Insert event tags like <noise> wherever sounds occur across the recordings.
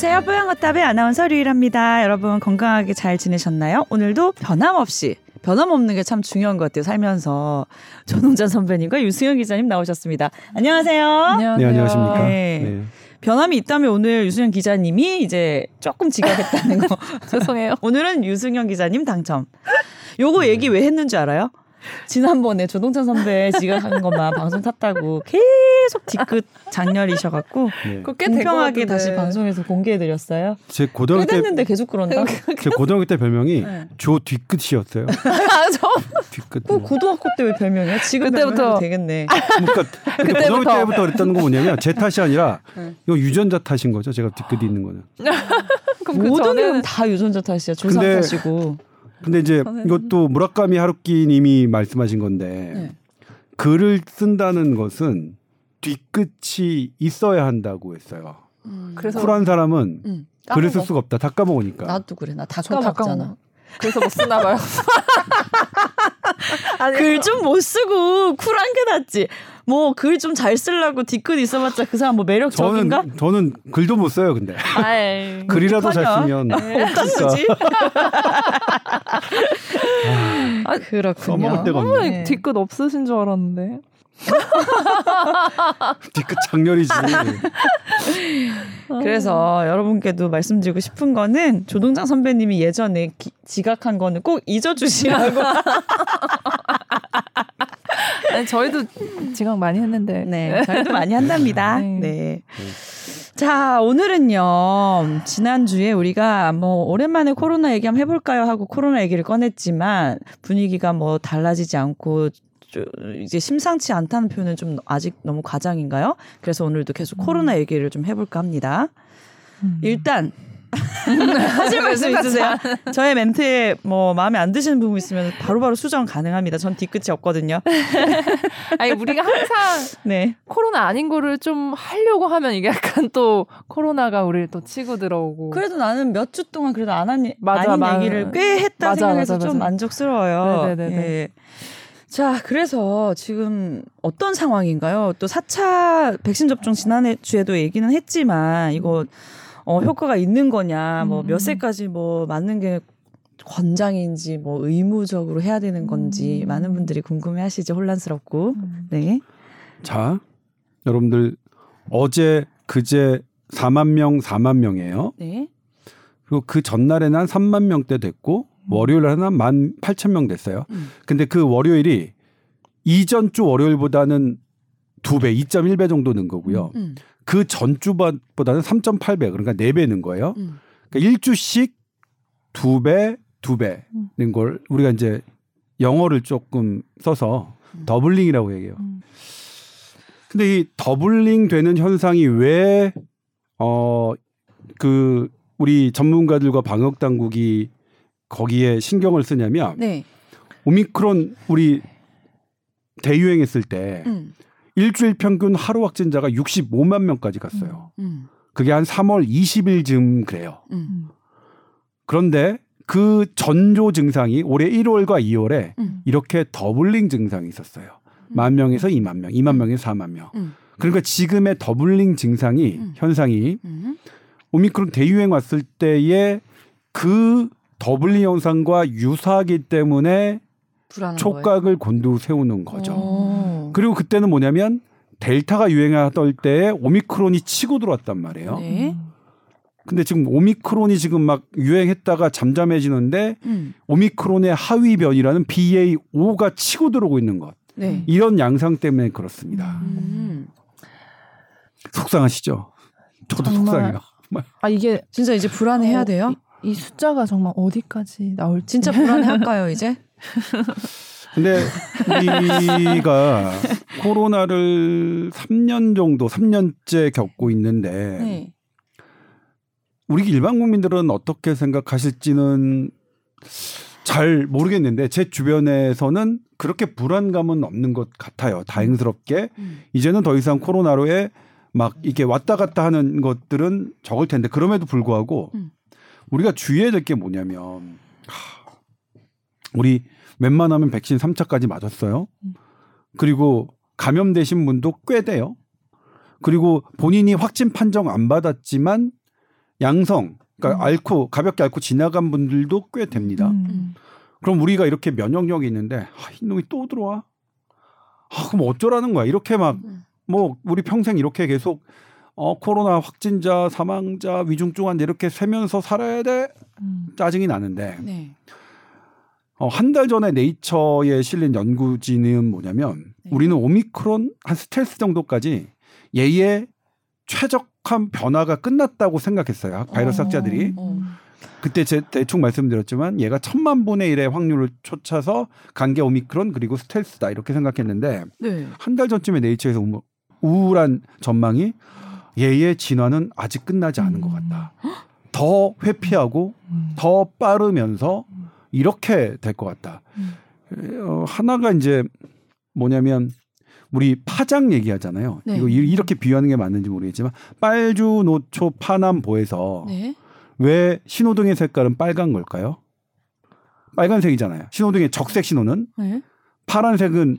안녕하세요. 뽀양거탑의 아나운서 류일합니다. 여러분 건강하게 잘 지내셨나요? 오늘도 변함없이 변함없는 게 참 중요한 것 같아요. 살면서 조동찬 선배님과 유승현 기자님 나오셨습니다. 안녕하세요. 안녕하세요. 네, 안녕하십니까. 네. 네. 변함이 있다면 오늘 유승현 기자님이 이제 조금 지각했다는 <laughs> 거. 죄송해요. 오늘은 유승현 기자님 당첨. 요거 얘기 왜 했는지 알아요? 지난번에 조동찬 선배 지각한 것만 방송 탔다고 계속 뒤끝 장렬이셔갖고 네. 공평하게. 다시 방송에서 공개해드렸어요. 제꽤 고등학교 때, 됐는데 계속 그런다. 제 고등학교 때 별명이 네. 조 뒤끝이었어요. <laughs> 아, 저 뒤끝. 그 고등학교 때 왜 별명이야? 지금 그때부터. 되겠네. 그러니까 근데 <laughs> 그때부터. 고등학교 때부터 그랬다는 거 뭐냐면 제 탓이 아니라 네. 이거 유전자 탓인 거죠. 제가 뒤끝이 있는 거는. <laughs> 그럼 그 모든 전에는 건다 유전자 탓이야. 조상 탓이고. 근데 이제 저는- 이것도 무라카미 하루키 님이 말씀하신 건데 네. 글을 쓴다는 것은 뒤끝이 있어야 한다고 했어요. 그래서 쿨한 사람은 응. 글을 쓸. 수가 없다. 다 까먹으니까. 나도 그래. 나 다 까먹잖아. 까먹어. 그래서 못 쓰나 봐요. <laughs> 아니, 글좀 못 쓰고 쿨한 게 낫지. 뭐 글 좀 잘 쓰려고 뒤끝 있어봤자 그 사람 뭐 매력 저는 적인가? 저는 글도 못 써요. 근데 아이, <laughs> 글이라도 잘? 쓰면 어떤 거지? <laughs> 아, 그렇군요. 어, 네. 뒤끝 없으신 줄 알았는데. <laughs> 뒤끝 장렬이지. 그래서 여러분께도 말씀드리고 싶은 거는 조동장 선배님이 예전에 기- 지각한 거는 꼭 잊어주시라고. <laughs> 아니, 저희도 지각 많이 했는데. 네, 저희도 많이 한답니다. 네. 네. 자, 오늘은요, 지난주에 우리가 뭐, 오랜만에 코로나 얘기 한번 해볼까요? 하고 코로나 얘기를 꺼냈지만, 분위기가 뭐 달라지지 않고, 좀 이제 심상치 않다는 표현은 좀 아직 너무 과장인가요? 그래서 오늘도 계속 코로나 얘기를 좀 해볼까 합니다. 음. 일단, <laughs> 하실 말씀 있으세요? 저의 멘트에 뭐 마음에 안 드시는 부분 있으면 바로 바로 수정 가능합니다. 전 뒤끝이 없거든요. <laughs> 아니, 우리가 항상 네. 코로나 아닌 거를 좀 하려고 하면 이게 약간 또 코로나가 우리를 또 치고 들어오고. 그래도 나는 몇 주 동안 그래도 안 한, 맞아, 아닌 맞아. 얘기를 꽤 했다 맞아, 생각해서 좀. 만족스러워요. 네네네네. 예. 자, 그래서 지금 어떤 상황인가요? 또 4차 백신 접종 지난해 주에도 얘기는 했지만 이거 어, 효과가 있는 거냐, 뭐몇 음. 세까지 뭐 맞는 게 권장인지 뭐 의무적으로 해야 되는 건지 음. 많은 분들이 궁금해 하시죠. 혼란스럽고. 음. 네. 자, 여러분들 어제 그제 4만 명, 4만 명이에요. 네. 그리고 그 전날에는 한 3만 명대 됐고 월요일에는 한 1만 8천 명 됐어요. 음. 근데 그 월요일이 이전 주 월요일보다는 두 배, 2.1배 정도 는 거고요. 음. 그 전주보다는 3.8배, 그러니까 네 배 는 거예요. 음. 그러니까 일주씩 두 배, 두 배는 걸 우리가 이제 영어를 조금 써서 음. doubling이라고 얘기해요. 음. 근데 이 doubling 되는 현상이 왜, 어, 그, 우리 전문가들과 방역 당국이 거기에 신경을 쓰냐면, 네. 오미크론 우리 대유행했을 때 음. 일주일 평균 하루 확진자가 65만 명까지 갔어요. 음. 그게 한 3월 20일쯤 그래요. 음. 그런데 그 전조 증상이 올해 1월과 2월에 음. 이렇게 doubling 증상이 있었어요. 만 명에서 2만 명, 2만 명에서 4만 명. 음. 그러니까 지금의 doubling 증상이 음. 현상이 음. 오미크론 대유행 왔을 때의 그 doubling 현상과 유사하기 때문에 촉각을 곤두세우는. 거죠. 오. 그리고 그때는 뭐냐면 델타가 유행하던 때에 오미크론이 치고 들어왔단 말이에요. 네. 근데 지금 오미크론이 지금 막 유행했다가 잠잠해지는데 음. 오미크론의 하위 변이라는 BA5가 치고 들어오고 있는 것. 네. 이런 양상 때문에 그렇습니다. 음. 속상하시죠? 저도. 속상해요. 아, 이게 진짜 이제 불안해야 어, 돼요? 이 숫자가 정말 어디까지 나올지. 진짜 불안해할까요 <laughs> 이제? 근데 우리가 코로나를 3년 정도, 3년째 겪고 있는데 네. 우리 일반 국민들은 어떻게 생각하실지는 잘 모르겠는데 제 주변에서는 그렇게 불안감은 없는 것 같아요. 다행스럽게 음. 이제는 더 이상 코로나로에 막 이게 왔다 갔다 하는 것들은 적을 텐데 그럼에도 불구하고 음. 우리가 주의해야 될 게 뭐냐면 하, 우리 웬만하면 백신 3차까지 맞았어요. 음. 그리고 감염되신 분도 꽤 돼요. 그리고 본인이 확진 판정 안 받았지만 양성, 그러니까 음. 앓고 가볍게 앓고 지나간 분들도 꽤 됩니다. 음. 그럼 우리가 이렇게 면역력이 있는데 아, 이놈이 또 들어와? 아, 그럼 어쩌라는 거야? 이렇게 막뭐 음. 우리 평생 이렇게 계속 어 코로나 확진자, 사망자, 위중증 환자 이렇게 세면서 살아야 돼? 음. 짜증이 나는데 네. 어, 한 달 전에 네이처에 실린 연구지는 뭐냐면 네. 우리는 오미크론 한 스텔스 정도까지 얘의 최적한 변화가 끝났다고 생각했어요. 바이러스 어. 학자들이. 어. 그때 제 대충 말씀드렸지만 얘가 천만 분의 일의 확률을 쫓아서 간게 오미크론 그리고 스텔스다 이렇게 생각했는데 네. 한달 전쯤에 네이처에서 우- 우울한 전망이 얘의 진화는 아직 끝나지 않은 것 같다. 더 회피하고 음. 더 빠르면서 이렇게 될 것 같다. 어, 하나가 이제 뭐냐면 우리 파장 얘기하잖아요. 네. 이거 이- 이렇게 비유하는 게 맞는지 모르겠지만 빨주, 노초, 파남보에서 네. 왜 신호등의 색깔은 빨간 걸까요? 빨간색이잖아요. 신호등의 적색 신호는 네. 파란색은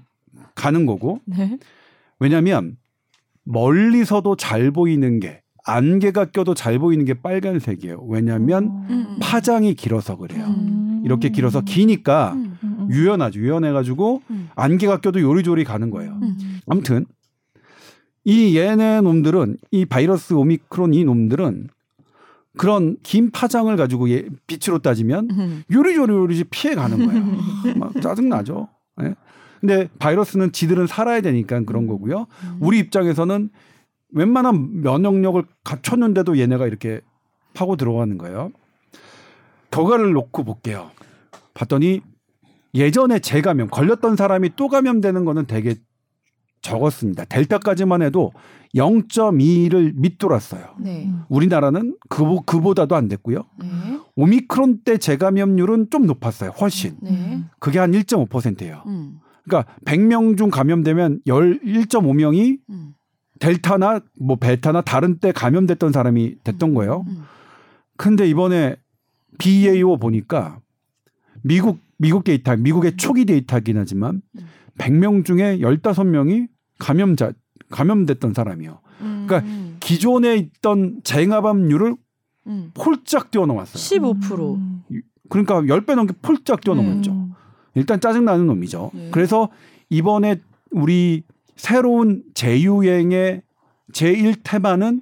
가는 거고 네. 왜냐하면 멀리서도 잘 보이는 게 안개가 껴도 잘 보이는 게 빨간색이에요. 왜냐하면 음. 파장이 길어서 그래요. 음. 이렇게 길어서 기니까 음. 음. 유연하죠. 유연해가지고 음. 안개가 껴도 요리조리 가는 거예요. 음. 아무튼 이 얘네 놈들은 이 바이러스 오미크론 이 놈들은 그런 긴 파장을 가지고 얘 빛으로 따지면 음. 요리조리 요리지 피해 가는 거예요. 막 짜증 나죠. 예. 근데 바이러스는 지들은 살아야 되니까 그런 거고요. 우리 입장에서는 웬만한 면역력을 갖췄는데도 얘네가 이렇게 파고 들어가는 거예요. 결과를 놓고 볼게요. 봤더니 예전에 재감염 걸렸던 사람이 또 감염되는 거는 되게 적었습니다. 델타까지만 해도 0.2를 밑돌았어요. 네. 우리나라는 그, 그보다도 안 됐고요. 네. 오미크론 때 재감염률은 좀 높았어요. 훨씬. 네. 그게 한 1.5%예요. 음. 그러니까 100명 중 감염되면 1.5명이 음. 델타나 뭐 베타나 다른 때 감염됐던 사람이 됐던 거예요. 음. 근데 이번에 BAO 보니까 미국 미국 데이터 미국의 초기 데이터긴 하지만 음. 100명 중에 15명이 감염자 감염됐던 사람이요. 그러니까 음. 기존에 있던 쟁합암률을 음. 폴짝 뛰어넘었어요. 15%. 그러니까 10배 넘게 폴짝 뛰어넘었죠. 음. 일단 짜증나는 놈이죠. 네. 그래서 이번에 우리 새로운 재유행의 제1테마는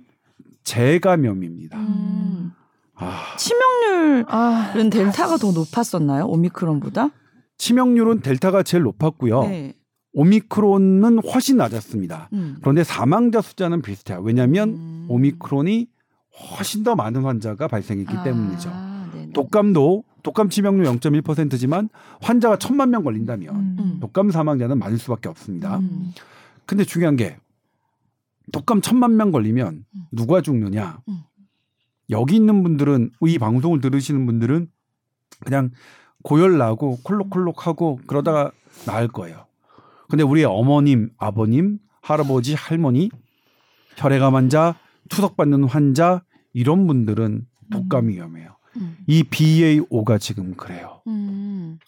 재감염입니다. 음. 아, 치명률은 아, 델타가 더 높았었나요? 오미크론보다? 치명률은 델타가 제일 높았고요. 네. 오미크론은 훨씬 낮았습니다. 음. 그런데 사망자 숫자는 비슷해요. 왜냐하면 음. 오미크론이 훨씬 더 많은 환자가 발생했기 아, 때문이죠. 네네. 독감도 독감 치명률 0.1%지만 환자가 천만 명 걸린다면 음. 독감 사망자는 많을 수밖에 없습니다. 음. 근데 중요한 게 독감 천만 명 걸리면 음. 누가 죽느냐? 음. 여기 있는 분들은 이 방송을 들으시는 분들은 그냥 고열 나고 콜록콜록하고 그러다가 나을 거예요. 근데 우리 어머님, 아버님, 할아버지, 할머니, 혈액암 환자, 투석받는 환자 이런 분들은 독감이 위험해요. 음. 이 BA5가 지금 그래요. 음.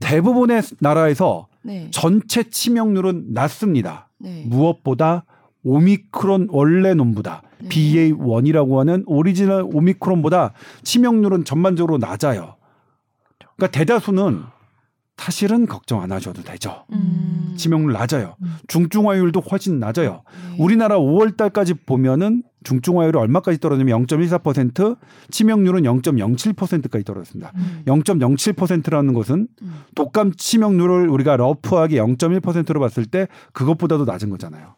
대부분의 나라에서 네. 전체 치명률은 낮습니다. 네. 무엇보다 오미크론 원래 놈보다 네. BA1이라고 하는 오리지널 오미크론보다 치명률은 전반적으로 낮아요. 그러니까 대다수는 사실은 걱정 안 하셔도 되죠. 음. 치명률 낮아요. 음. 중증화율도 훨씬 낮아요. 네. 우리나라 5월 달까지 보면은 중증화율이 얼마까지 떨어지냐면 0.14%, 치명률은 0.07%까지 떨어졌습니다. 음. 0.07%라는 것은 음. 독감 치명률을 우리가 rough하게 0.1%로 봤을 때 그것보다도 낮은 거잖아요.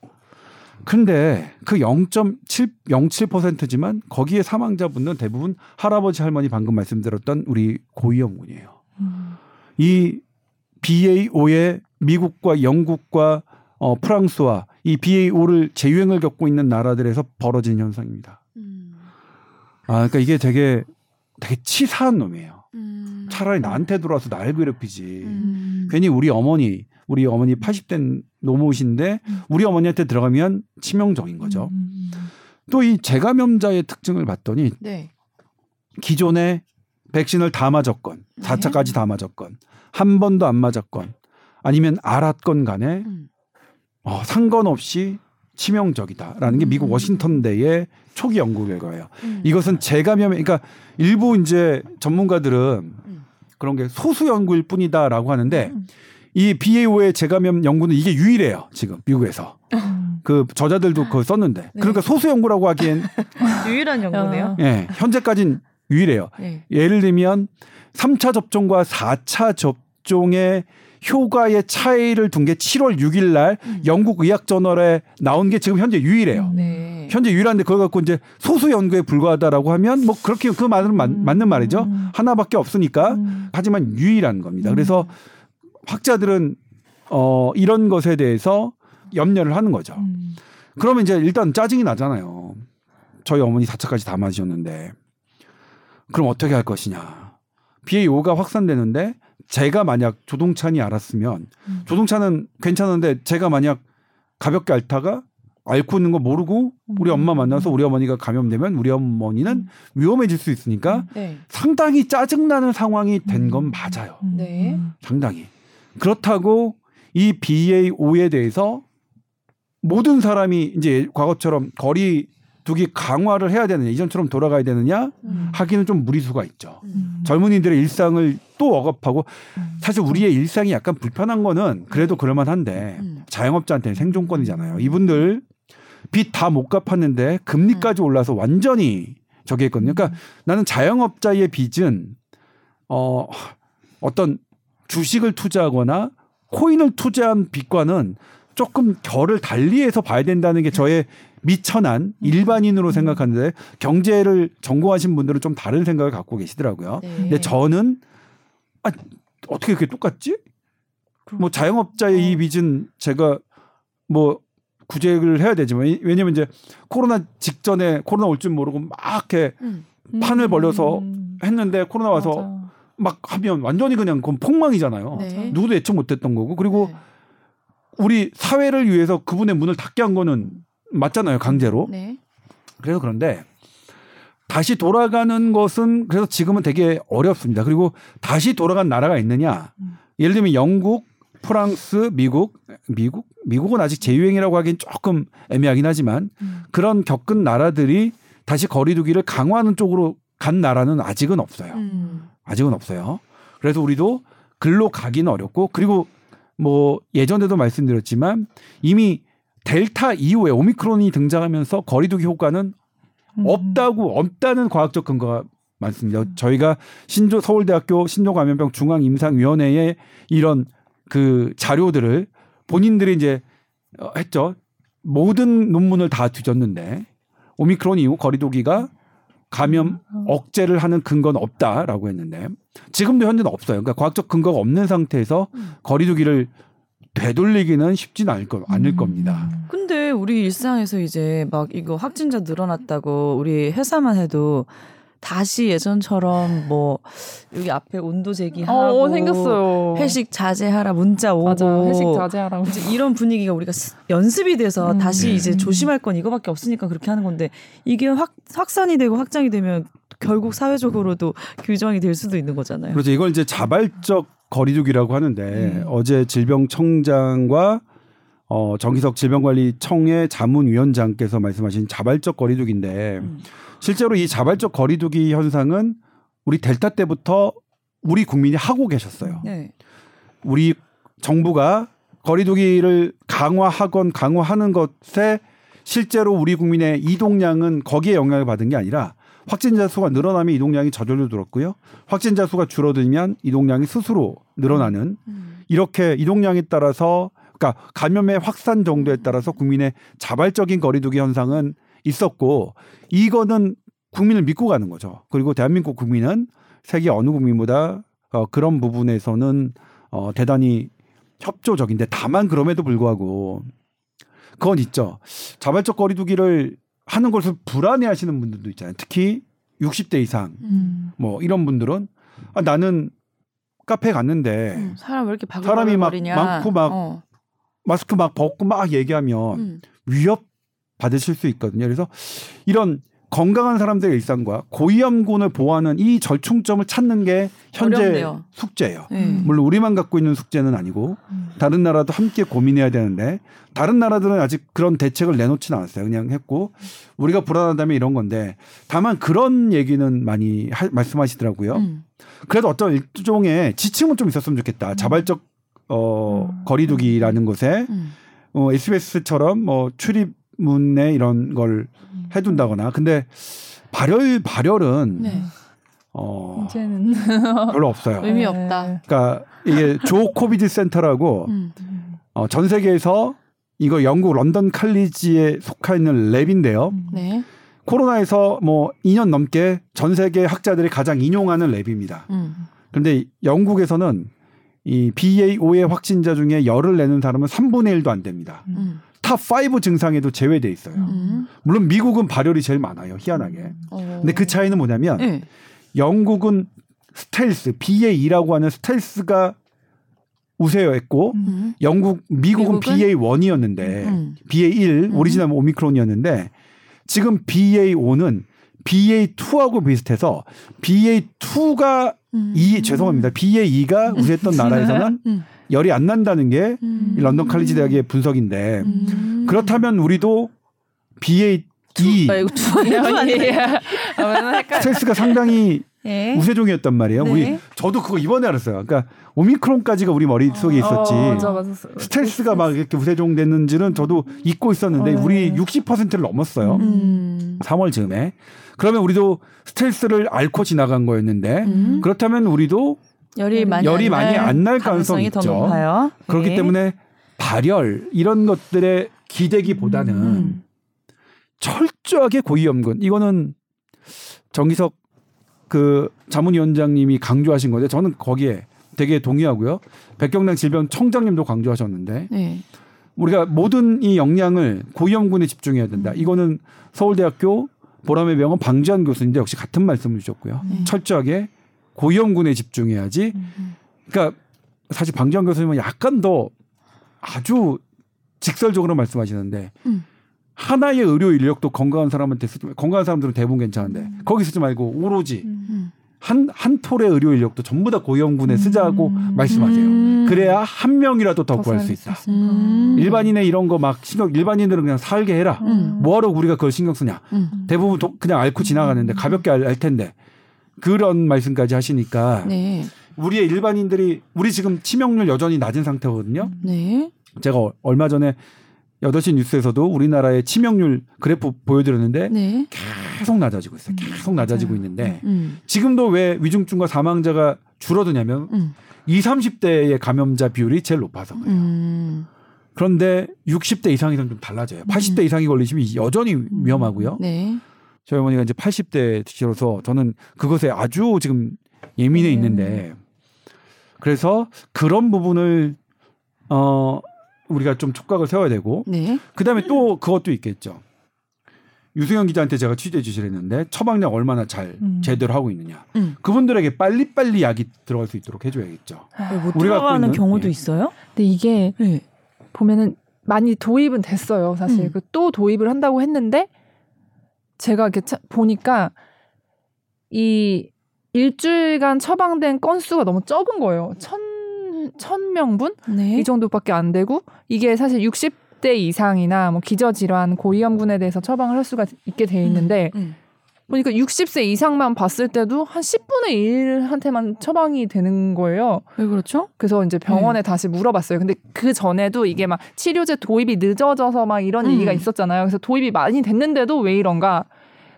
근데 그 0.707%지만 거기에 사망자분은 대부분 할아버지 할머니 방금 말씀드렸던 우리 고위험군이에요. 음. 이 BA5의 미국과 영국과 어, 프랑스와 이 BA5를 재유행을 겪고 있는 나라들에서 벌어진 현상입니다. 음. 아, 그러니까 이게 되게 되게 치사한 놈이에요. 음. 차라리 나한테 들어와서 날 괴롭히지. 음. 괜히 우리 어머니, 우리 어머니 80대 노모신데 음. 우리 어머니한테 들어가면 치명적인 거죠. 음. 또이 재감염자의 특징을 봤더니 네. 기존에 백신을 다 맞았건, 네. 4차까지 다 맞았건, 한 번도 안 맞았건, 아니면 알았건 간에 음. 어, 상관없이 치명적이다라는 게 미국 워싱턴대의 초기 연구 결과예요. 음. 이것은 재감염 그러니까 일부 이제 전문가들은 음. 그런 게 소수 연구일 뿐이다라고 하는데 음. 이 BA5의 재감염 연구는 이게 유일해요. 지금 미국에서. 그 저자들도 그걸 썼는데 네. 그러니까 소수 연구라고 하기엔 <laughs> 유일한 연구네요. 예, 현재까지는 유일해요. 네. 예를 들면 3차 접종과 4차 접종의 효과의 차이를 둔 게 7월 6일 날 영국 의학 저널에 나온 게 지금 현재 유일해요. 네. 현재 유일한데 그걸 갖고 이제 소수 연구에 불과하다라고 하면 뭐 그렇게 그 말은 맞, 맞는 말이죠. 하나밖에 없으니까 하지만 유일한 겁니다. 그래서 학자들은 어 이런 것에 대해서 염려를 하는 거죠. 음. 그러면 이제 일단 짜증이 나잖아요. 저희 어머니 4차까지 다 맞으셨는데 그럼 어떻게 할 것이냐. BA5가 확산되는데 제가 만약 조동찬이 알았으면 음. 조동찬은 괜찮은데 제가 만약 가볍게 앓다가 앓고 있는 거 모르고 우리 엄마 만나서 우리 어머니가 감염되면 우리 어머니는 위험해질 수 있으니까 네. 상당히 짜증나는 상황이 된 건 맞아요. 네. 상당히. 그렇다고 이 BA5에 대해서 모든 사람이 이제 과거처럼 거리 두기 강화를 해야 되느냐, 이전처럼 돌아가야 되느냐 음. 하기는 좀 무리수가 있죠. 음. 젊은이들의 일상을 또 억압하고 사실 우리의 일상이 약간 불편한 거는 그래도 그럴만한데 음. 자영업자한테는 생존권이잖아요. 이분들 빚 다 못 갚았는데 금리까지 올라서 완전히 저기 했거든요. 그러니까 나는 자영업자의 빚은 어 어떤 주식을 투자하거나 코인을 투자한 빚과는 조금 결을 달리해서 봐야 된다는 게 저의 미천한 일반인으로 생각하는데 경제를 전공하신 분들은 좀 다른 생각을 갖고 계시더라고요. 네. 근데 저는 아 어떻게 그렇게 똑같지? 뭐 자영업자의 이 빚은 제가 뭐 구제를 해야 되지만 이- 왜냐면 이제 코로나 직전에 코로나 올 줄 모르고 막 이렇게 음. 판을 벌려서 음. 했는데 코로나 와서 맞아. 막 하면 완전히 그냥 그건 폭망이잖아요. 네. 누구도 예측 못했던 거고 그리고 우리 사회를 위해서 그분의 문을 닫게 한 거는 맞잖아요 강제로. 네. 그래서 그런데 다시 돌아가는 것은 그래서 지금은 되게 어렵습니다. 그리고 다시 돌아간 나라가 있느냐? 예를 들면 영국, 프랑스, 미국, 미국, 미국은 아직 재유행이라고 하기엔 조금 애매하긴 하지만 그런 겪은 나라들이 다시 거리두기를 강화하는 쪽으로 간 나라는 아직은 없어요. 음. 아직은 없어요. 그래서 우리도 글로 가기는 어렵고 그리고 뭐 예전에도 말씀드렸지만 이미 델타 이후에 오미크론이 등장하면서 거리두기 효과는 없다고 없다는 과학적 근거가 많습니다. 저희가 신조 서울대학교 신종감염병 중앙임상위원회의 이런 그 자료들을 본인들이 이제 어, 했죠. 모든 논문을 다 뒤졌는데 오미크론 이후 거리두기가 감염 억제를 하는 근거는 없다라고 했는데 지금도 현재는 없어요. 그러니까 과학적 근거가 없는 상태에서 거리두기를 되돌리기는 쉽지는 않을, 거, 않을 겁니다. 근데 우리 일상에서 이제 막 이거 확진자 늘어났다고 우리 회사만 해도 다시 예전처럼 뭐 여기 앞에 온도 제기하고 어, 생겼어요. 회식 자제하라 문자 오고 맞아. 회식 자제하라고. 이제 이런 분위기가 우리가 스- 연습이 돼서 음. 다시 네. 이제 조심할 건 이거밖에 없으니까 그렇게 하는 건데 이게 확 확산이 되고 확장이 되면 결국 사회적으로도 규정이 될 수도 있는 거잖아요. 그렇죠. 이걸 이제 자발적 거리두기라고 하는데 어제 질병청장과 어, 정기석 질병관리청의 자문위원장께서 말씀하신 자발적 거리두기인데 음. 실제로 이 자발적 거리두기 현상은 우리 델타 때부터 우리 국민이 하고 계셨어요. 네. 우리 정부가 거리두기를 강화하건 강화하는 것에 실제로 우리 국민의 이동량은 거기에 영향을 받은 게 아니라 확진자 수가 늘어나면 이동량이 저절로 늘었고요. 확진자 수가 줄어들면 이동량이 스스로 늘어나는 음. 이렇게 이동량에 따라서 그러니까 감염의 확산 정도에 따라서 국민의 자발적인 거리두기 현상은 있었고 이거는 국민을 믿고 가는 거죠. 그리고 대한민국 국민은 세계 어느 국민보다 어, 그런 부분에서는 어, 대단히 협조적인데 다만 그럼에도 불구하고 그건 있죠. 자발적 거리두기를 하는 것을 불안해하시는 분들도 있잖아요. 특히 60대 이상 음. 뭐 이런 분들은 아, 나는 카페 갔는데 음, 사람 왜 이렇게 사람이 막. 많고 막 어. 마스크 막 벗고 막 얘기하면 음. 위협 받으실 수 있거든요. 그래서 이런 건강한 사람들의 일상과 고위험군을 보호하는 이 절충점을 찾는 게 현재 어렵네요. 숙제예요. 네. 물론 우리만 갖고 있는 숙제는 아니고 다른 나라도 함께 고민해야 되는데 다른 나라들은 아직 그런 대책을 내놓지는 않았어요. 그냥 했고 우리가 불안하다면 이런 건데 다만 그런 얘기는 많이 하- 말씀하시더라고요. 음. 그래도 어떤 일종의 지침은 좀 있었으면 좋겠다. 자발적 어 음. 거리두기라는 것에 음. 어 SBS처럼 뭐 출입문에 이런 걸 해둔다거나 근데 발열 발열은 네. 어 이제는 <laughs> 별로 없어요. 의미 없다. 그러니까 이게 ZOE COVID 센터라고 음. 어, 전 세계에서 이거 영국 런던 칼리지에 속해 있는 lab인데요. 네. 코로나에서 뭐 2년 넘게 전 세계 학자들이 가장 인용하는 lab입니다. 음. 그런데 영국에서는 이 BA5의 확진자 중에 열을 내는 사람은 3분의 1도 안 됩니다. 음. top 5 증상에도 제외돼 있어요. 음. 물론 미국은 발열이 제일 많아요. 희한하게. 어. 근데 그 차이는 뭐냐면 네. 영국은 스텔스 BA2라고 하는 스텔스가 우세였고 음. 영국 미국은, 미국은? BA1이었는데 음. BA1 음. 오리지널 오미크론이었는데 지금 BA5는 BA2하고 비슷해서 BA2가 음. 이 죄송합니다. BA2가 우세했던 나라에서는 음. 열이 안 난다는 게 음. 이 런던 칼리지 대학의 분석인데 음. 그렇다면 우리도 BA2 아, 이거 두 예. 아. 스텔스가 상당히 네. 우세종이었단 말이에요. 네. 우리 저도 그거 이번에 알았어요. 그러니까 오미크론까지가 우리 머릿속에 있었지. 어, 맞아, 맞아. 스텔스가 막 이렇게 우세종 됐는지는 저도 잊고 있었는데 어. 우리 60%를 넘었어요. 음. 3월 즈음에. 그러면 우리도 스텔스를 앓고 지나간 거였는데 음. 그렇다면 우리도 열이 많이 열이 안 많이 날안날 가능성이 더 있죠. 높아요. 그렇기 네. 때문에 발열 이런 것들의 기대기보다는 음. 철저하게 고위험군 이거는 정기석 그 자문위원장님이 강조하신 건데 저는 거기에 되게 동의하고요. 백경량 질병청장님도 강조하셨는데 네. 우리가 모든 이 역량을 고위험군에 집중해야 된다. 이거는 서울대학교 보람의 병원 방지한 교수인데 역시 같은 말씀을 주셨고요. 네. 철저하게 고위험군에 집중해야지. 그러니까 사실 방지한 교수님은 약간 더 아주 직설적으로 말씀하시는데 음. 하나의 의료 인력도 건강한 사람한테 쓰지 말- 건강한 사람들은 대부분 괜찮은데 거기 쓰지 말고 오로지 음. 한 한 톨의 의료 인력도 전부 다 고위험군에 쓰자고 말씀하세요. 음. 그래야 한 명이라도 더 구할 수 있다. 음. 일반인의 이런 거 막 신경 일반인들은 그냥 살게 해라. 음. 뭐하러 우리가 그걸 신경 쓰냐. 음. 대부분 도- 그냥 앓고 지나가는데 가볍게 알, 알 텐데 그런 말씀까지 하시니까 네. 우리의 일반인들이 우리 지금 치명률 여전히 낮은 상태거든요. 네. 제가 어- 얼마 전에 8시 뉴스에서도 우리나라의 치명률 그래프 보여드렸는데 네. 계속 낮아지고 있어요. 계속 낮아지고 있는데 음. 지금도 왜 위중증과 사망자가 줄어드냐면 음. 20, 30대의 감염자 비율이 제일 높아서 그래요. 음. 그런데 60대 이상이랑 좀 달라져요. 80대 이상이 걸리시면 여전히 위험하고요. 네. 저희 어머니가 이제 80대시라서 저는 그것에 아주 지금 예민해 음. 있는데 그래서 그런 부분을 어 우리가 좀 촉각을 세워야 되고 네. 그다음에 또 그것도 있겠죠. 유승현 기자한테 제가 취재 지시를 했는데 처방약 얼마나 잘 음. 제대로 하고 있느냐. 음. 그분들에게 빨리빨리 약이 들어갈 수 있도록 해줘야겠죠. 못 우리가 들어가는 있는- 경우도 예. 있어요? 근데 이게 네. 보면은 많이 도입은 됐어요. 사실 음. 그또 도입을 한다고 했는데 제가 이렇게 차- 보니까 이 일주일간 처방된 건수가 너무 적은 거예요. 천, 천 명분? 네. 이 정도밖에 안 되고 이게 사실 60대 이상이나 뭐 기저질환, 고위험군에 대해서 처방을 할 수가 있게 돼 있는데 음. 보니까 60세 이상만 봤을 때도 한 10분의 1한테만 처방이 되는 거예요. 왜 그렇죠? 그래서 이제 병원에 다시 물어봤어요. 근데 그 전에도 이게 막 치료제 도입이 늦어져서 막 이런 음. 얘기가 있었잖아요. 그래서 도입이 많이 됐는데도 왜 이런가?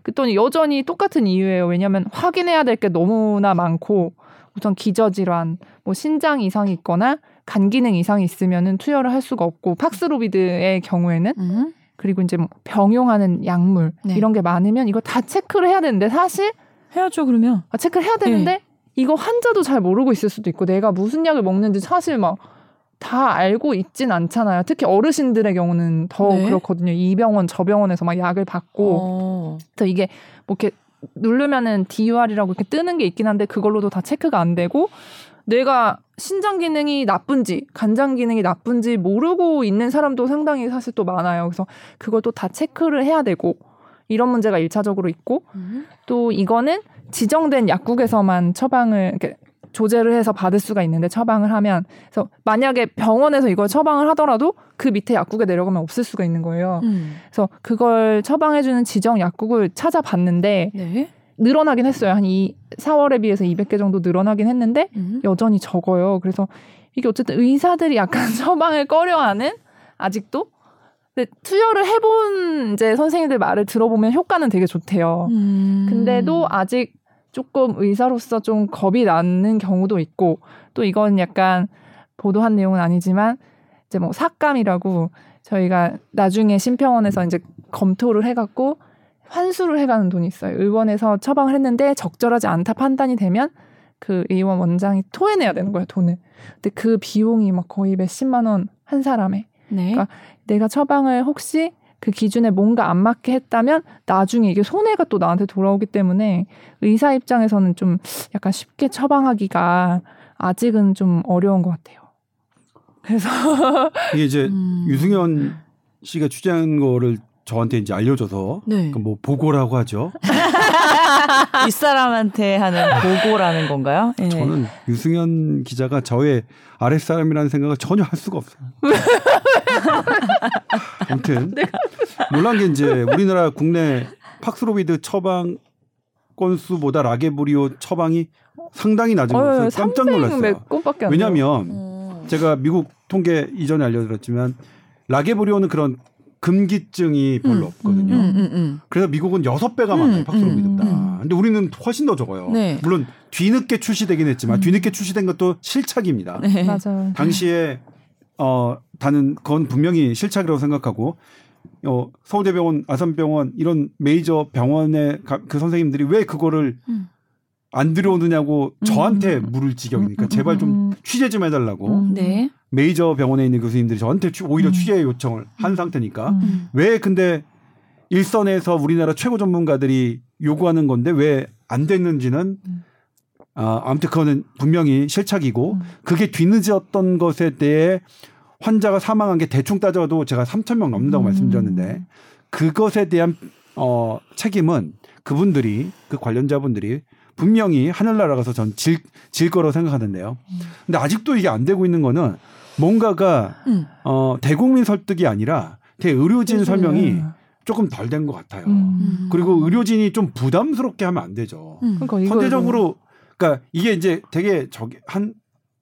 그랬더니 여전히 똑같은 이유예요. 왜냐하면 확인해야 될 게 너무나 많고 우선 기저질환, 뭐 신장 이상이 있거나 간 기능 이상이 있으면은 투여를 할 수가 없고 팍스로비드의 경우에는 음. 그리고 이제 뭐 병용하는 약물 네. 이런 게 많으면 이거 다 체크를 해야 되는데 사실 해야죠 그러면. 아, 체크를 해야 되는데 네. 이거 환자도 잘 모르고 있을 수도 있고 내가 무슨 약을 먹는지 사실 막 다 알고 있진 않잖아요. 특히 어르신들의 경우는 더 네. 그렇거든요. 이 병원 저 병원에서 막 약을 받고 어. 그래서 이게 뭐 이렇게 누르면은 DUR이라고 이렇게 뜨는 게 있긴 한데 그걸로도 다 체크가 안 되고 뇌가 신장 기능이 나쁜지 간장 기능이 나쁜지 모르고 있는 사람도 상당히 사실 또 많아요. 그래서 그걸 또 다 체크를 해야 되고 이런 문제가 일차적으로 있고 음. 또 이거는 지정된 약국에서만 처방을 이렇게 조제를 해서 받을 수가 있는데 처방을 하면 그래서 만약에 병원에서 이걸 처방을 하더라도 그 밑에 약국에 내려가면 없을 수가 있는 거예요. 음. 그래서 그걸 처방해주는 지정 약국을 찾아봤는데 네. 늘어나긴 했어요. 한 이 4월에 비해서 200개 정도 늘어나긴 했는데 음. 여전히 적어요. 그래서 이게 어쨌든 의사들이 약간 <laughs> 처방을 꺼려하는 아직도. 근데 투여를 해본 이제 선생님들 말을 들어보면 효과는 되게 좋대요. 음. 근데도 아직 조금 의사로서 좀 겁이 나는 경우도 있고 또 이건 약간 보도한 내용은 아니지만 이제 뭐 삭감이라고 저희가 나중에 심평원에서 이제 검토를 해갖고 환수를 해가는 돈이 있어요. 의원에서 처방을 했는데 적절하지 않다 판단이 되면 그 의원 원장이 토해내야 되는 거예요 돈을. 근데 그 비용이 막 거의 몇십만 원 한 사람에. 네. 그러니까 내가 처방을 혹시 그 기준에 뭔가 안 맞게 했다면 나중에 이게 손해가 또 나한테 돌아오기 때문에 의사 입장에서는 좀 약간 쉽게 처방하기가 아직은 좀 어려운 것 같아요. 그래서 <laughs> 이게 이제 음. 유승현 씨가 취재한 거를 저한테 이제 알려줘서 네. 그뭐 보고라고 하죠. <laughs> 윗사람한테 하는 보고라는 건가요? 예. 저는 유승현 기자가 저의 아랫사람이라는 생각을 전혀 할 수가 없어요. <laughs> <laughs> 아무튼 놀란 게 이제 우리나라 국내 팍스로비드 처방 건수보다 라게브리오 처방이 상당히 낮은 것을 깜짝 놀랐어요. 왜냐하면 음. 제가 미국 통계 이전에 알려드렸지만 라게브리오는 그런 금기증이 별로 음. 없거든요. 음, 음, 음. 그래서 미국은 여섯 배가 음, 많아요 팍스로비드보다. 음, 근데 우리는 훨씬 더 적어요. 네. 물론 뒤늦게 출시되긴 했지만 음. 뒤늦게 출시된 것도 실착입니다. 네. 맞아요. 당시에 어 다는 그건 분명히 실착이라고 생각하고 어 서울대병원, 아산병원 이런 메이저 병원의 가- 그 선생님들이 왜 그거를 음. 안 들여오느냐고 음. 저한테 물을 지경이니까 제발 좀 음, 취재 좀 해달라고 음. 네. 메이저 병원에 있는 교수님들이 저한테 취- 오히려 음. 취재 요청을 한 상태니까 음. 왜 근데 일선에서 우리나라 최고 전문가들이 요구하는 건데 왜 안 됐는지는 음. 아, 아무튼 그거는 분명히 실착이고 음. 그게 뒤늦었던 것에 대해 환자가 사망한 게 대충 따져도 제가 3천 명 넘는다고 음. 말씀드렸는데 그것에 대한 어 책임은 그분들이 그 관련자분들이 분명히 하늘나라 가서 전 질 질 거라고 생각하는데요. 음. 근데 아직도 이게 안 되고 있는 거는 뭔가가 음. 어 대국민 설득이 아니라 대의료진 설명이 조금 덜 된 것 같아요. 음. 그리고 의료진이 좀 부담스럽게 하면 안 되죠. 음. 그러니까 선제적으로 그러니까 이게 이제 되게 저기 한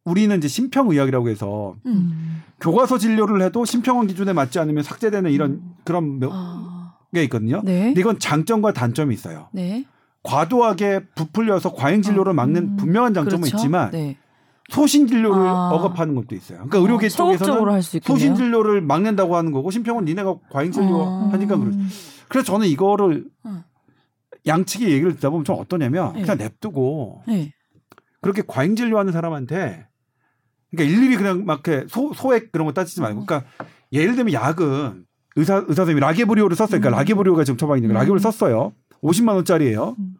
우리는 이제 심평의학이라고 해서 음. 음. 교과서 진료를 해도 심평원 기준에 맞지 않으면 삭제되는 이런 그런 몇 아. 개 있거든요. 네. 근데 이건 장점과 단점이 있어요. 네. 과도하게 부풀려서 과잉 진료를 막는 음. 분명한 장점은 그렇죠. 있지만 네. 소신 진료를 아. 억압하는 것도 있어요. 그러니까 의료계 어, 소극적으로 쪽에서는. 소신 진료를 막는다고 하는 거고 심평원 니네가 과잉 진료 어. 하니까 그렇죠. 그래서 저는 이거를 음. 양측의 얘기를 듣다 보면 좀 어떠냐면 네. 그냥 냅두고 네. 그렇게 과잉 진료하는 사람한테 그러니까 일일이 그냥 막 이렇게 소, 소액 그런 거 따지지 말고 그러니까 예를 들면 약은 의사 의사 선생님이 라게브리오를 썼어요. 그러니까 음. 라게브리오가 지금 처방이니까 음. 라게브리오 썼어요. 50만 원짜리예요. 음.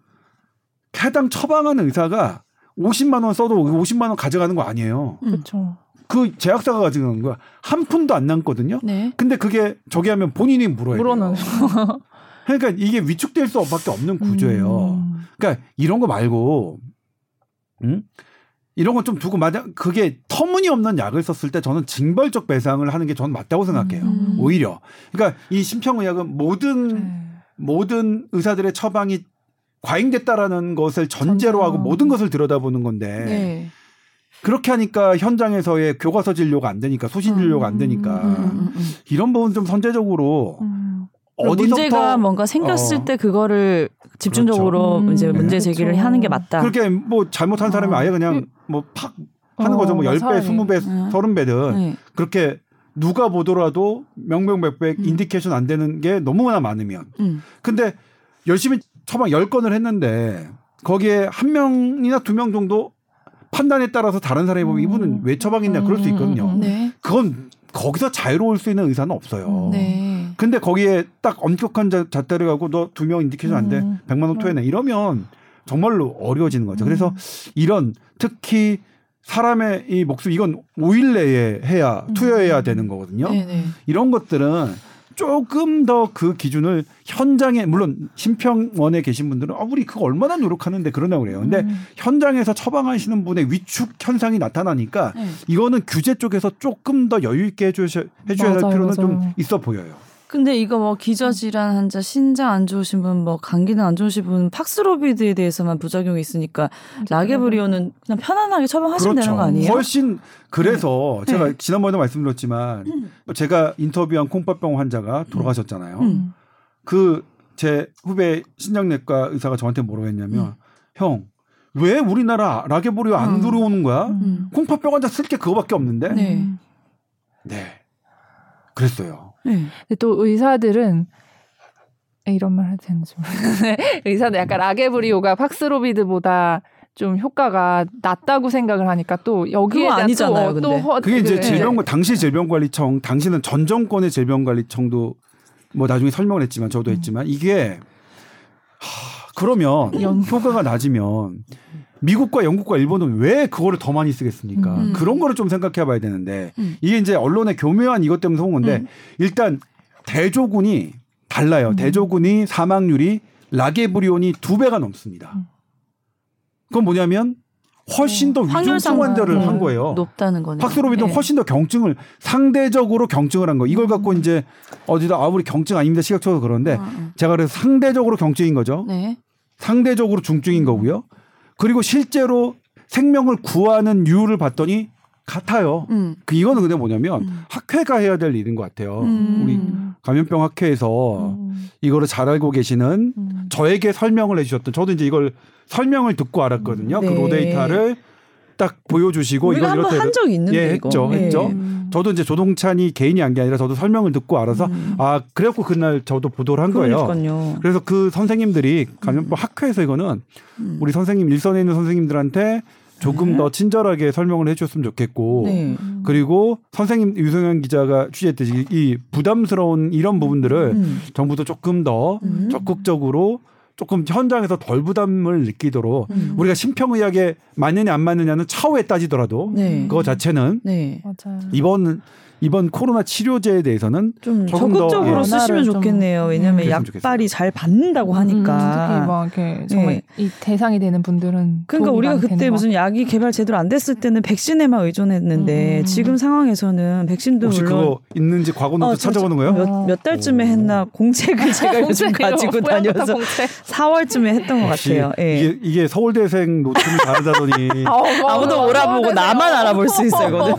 해당 처방하는 의사가 50만 원 써도 50만 원 가져가는 거 아니에요. 음. 그렇죠. 그 제약사가 가져가는 거야. 한 푼도 안 남거든요. 네. 근데 그게 저기 하면 본인이 물어야 돼요. 물어는. <laughs> 그러니까 이게 위축될 수밖에 없는 구조예요. 음. 그러니까 이런 거 말고, 음? 이런 건 좀 두고 맞아. 그게 터무니없는 약을 썼을 때 저는 징벌적 배상을 하는 게 저는 맞다고 생각해요. 음. 오히려. 그러니까 이 심평의학은 모든 네. 모든 의사들의 처방이 과잉됐다라는 것을 전제로. 하고 모든 것을 들여다보는 건데 네. 그렇게 하니까 현장에서의 교과서 진료가 안 되니까 소신 진료가 안 되니까 음, 음, 음. 이런 부분 좀 선제적으로 음. 어디서부터 문제가 뭔가 생겼을 어. 때 그거를 집중적으로 그렇죠. 이제 음, 문제 네. 제기를 그렇죠. 하는 게 맞다. 그렇게 뭐 잘못한 사람이 어. 아예 그냥 뭐팍 하는 어, 거죠. 뭐 10배, 사람이. 20배, 음. 30배든 네. 그렇게 누가 보더라도 명명백백 음. indication 안 되는 게 너무나 많으면 음. 근데 열심히 처방 10건을 했는데 거기에 한 명이나 두 명 정도 판단에 따라서 다른 사람이 보면 음. 이분은 왜 처방했냐 그럴 수 있거든요. 음. 네. 그건 거기서 자유로울 수 있는 의사는 없어요. 음. 네. 근데 거기에 딱 엄격한 자- 잣대를 가고 너 두 명 indication 안 돼. 음. 100만 원 토해내. 이러면 정말로 어려워지는 거죠. 그래서 이런 특히 사람의 이 목숨 이건 5일 내에 해야 음. 투여해야 되는 거거든요. 네. 네. 이런 것들은 조금 더 그 기준을 현장에 물론 심평원에 계신 분들은 아 우리 그거 얼마나 노력하는데 그러나 그래요. 근데 음. 현장에서 처방하시는 분의 위축 현상이 나타나니까 네. 이거는 규제 쪽에서 조금 더 여유 있게 해주셔, 해줘야 할 맞아요, 필요는 좀 맞아요. 있어 보여요. 근데 이거 뭐 기저질환 환자, 신장 안 좋으신 분, 뭐 감기는 안 좋으신 분, 팍스로비드에 대해서만 부작용이 있으니까 라게브리오는 그냥 편안하게 처방하시면 되는 거 아니에요? 그렇죠. 훨씬 그래서 제가 네. 지난번에 말씀드렸지만 제가 인터뷰한 콩팥병 환자가 돌아가셨잖아요. 음. 그제 후배 신장내과 의사가 저한테 뭐라고 했냐면 형왜 우리나라 라게보리오 안 음. 들어오는 거야? 음. 콩팥병 환자 쓸 게 그거밖에 없는데. 네. 네. 그랬어요. 네. 근데 또 의사들은 이런 말 해도 되는지 모르겠는데 <laughs> 의사들 약간 라게브리오가 팍스로비드보다 좀 효과가 낮다고 생각을 하니까 또 여기에 아니잖아요, 또, 또 근데. 허, 그게 이제 그- 질병 당시 질병관리청 당시는 전 정권의 질병관리청도 뭐 나중에 설명을 했지만 저도 했지만 이게 하, 그러면 연- 효과가 낮으면 미국과 영국과 일본은 왜 그거를 더 많이 쓰겠습니까? 음. 그런 거를 좀 생각해 봐야 되는데 음. 이게 이제 언론의 교묘한 이것 때문에 속은 건데 음. 일단 대조군이 달라요. 음. 대조군이 사망률이 라게브리온이 두 배가 넘습니다. 음. 그건 뭐냐면 훨씬 더 위중성 환자를 음. 한 거예요. 높다는 거네. 팍스로비드는 네. 훨씬 더 경증을 상대적으로 경증을 한 거. 이걸 갖고 이제 어디다 아 우리 경증 아닙니다 시각적으로 그런데 어, 어. 제가 그래서 상대적으로 경증인 거죠. 네. 상대적으로 중증인 거고요. 그리고 실제로 생명을 구하는 이유를 봤더니 같아요. 음. 그 이거는 근데 뭐냐면 음. 학회가 해야 될 일인 것 같아요. 음. 우리 감염병 학회에서 음. 이거를 잘 알고 계시는 음. 저에게 설명을 해주셨던 저도 이제 이걸 설명을 듣고 알았거든요. 네. 그 로데이터를 딱 보여주시고 우리가 이거 한번 이렇게 한적 있는데 예. 했죠, 네. 했죠. 음. 저도 이제 조동찬이 개인이 한 게 아니라 저도 설명을 듣고 알아서 음. 아 그래갖고 그날 저도 보도를 한 거예요. 그러니까요. 그래서 그 선생님들이 감염병 학회에서 이거는 음. 우리 선생님 일선에 있는 선생님들한테 조금 네. 더 친절하게 설명을 해줬으면 좋겠고 네. 그리고 선생님 유성현 기자가 취재했듯이 이 부담스러운 이런 부분들을 음. 정부도 조금 더 음. 적극적으로 조금 현장에서 덜 부담을 느끼도록 음. 우리가 심평의학에 맞느냐 안 맞느냐는 차후에 따지더라도 네. 그거 자체는 네. 맞아요. 이번 이번 코로나 치료제에 대해서는 좀 적극적으로 예. 쓰시면 좋겠네요. 음, 왜냐하면 약발이 잘 받는다고 하니까. 음, 특히 뭐 이렇게 정말 네. 이 대상이 되는 분들은 그러니까 우리가 그때 무슨 약이 개발 제대로 안 됐을 때는 백신에만 의존했는데 음. 지금 상황에서는 백신도 혹시 물론 그거 있는지 과거 노트 어, 저- 찾아보는 거예요? 몇, 몇 달쯤에 했나 공책을 <laughs> 제가 요즘. 가지고 다녀서 공책. 4월쯤에 <laughs> 했던 것 같아요. 예. 이게 이게 서울대생 노트를 다르다더니 <laughs> 아무도 몰아보고 나만 알아볼 수 있어요, 이거는.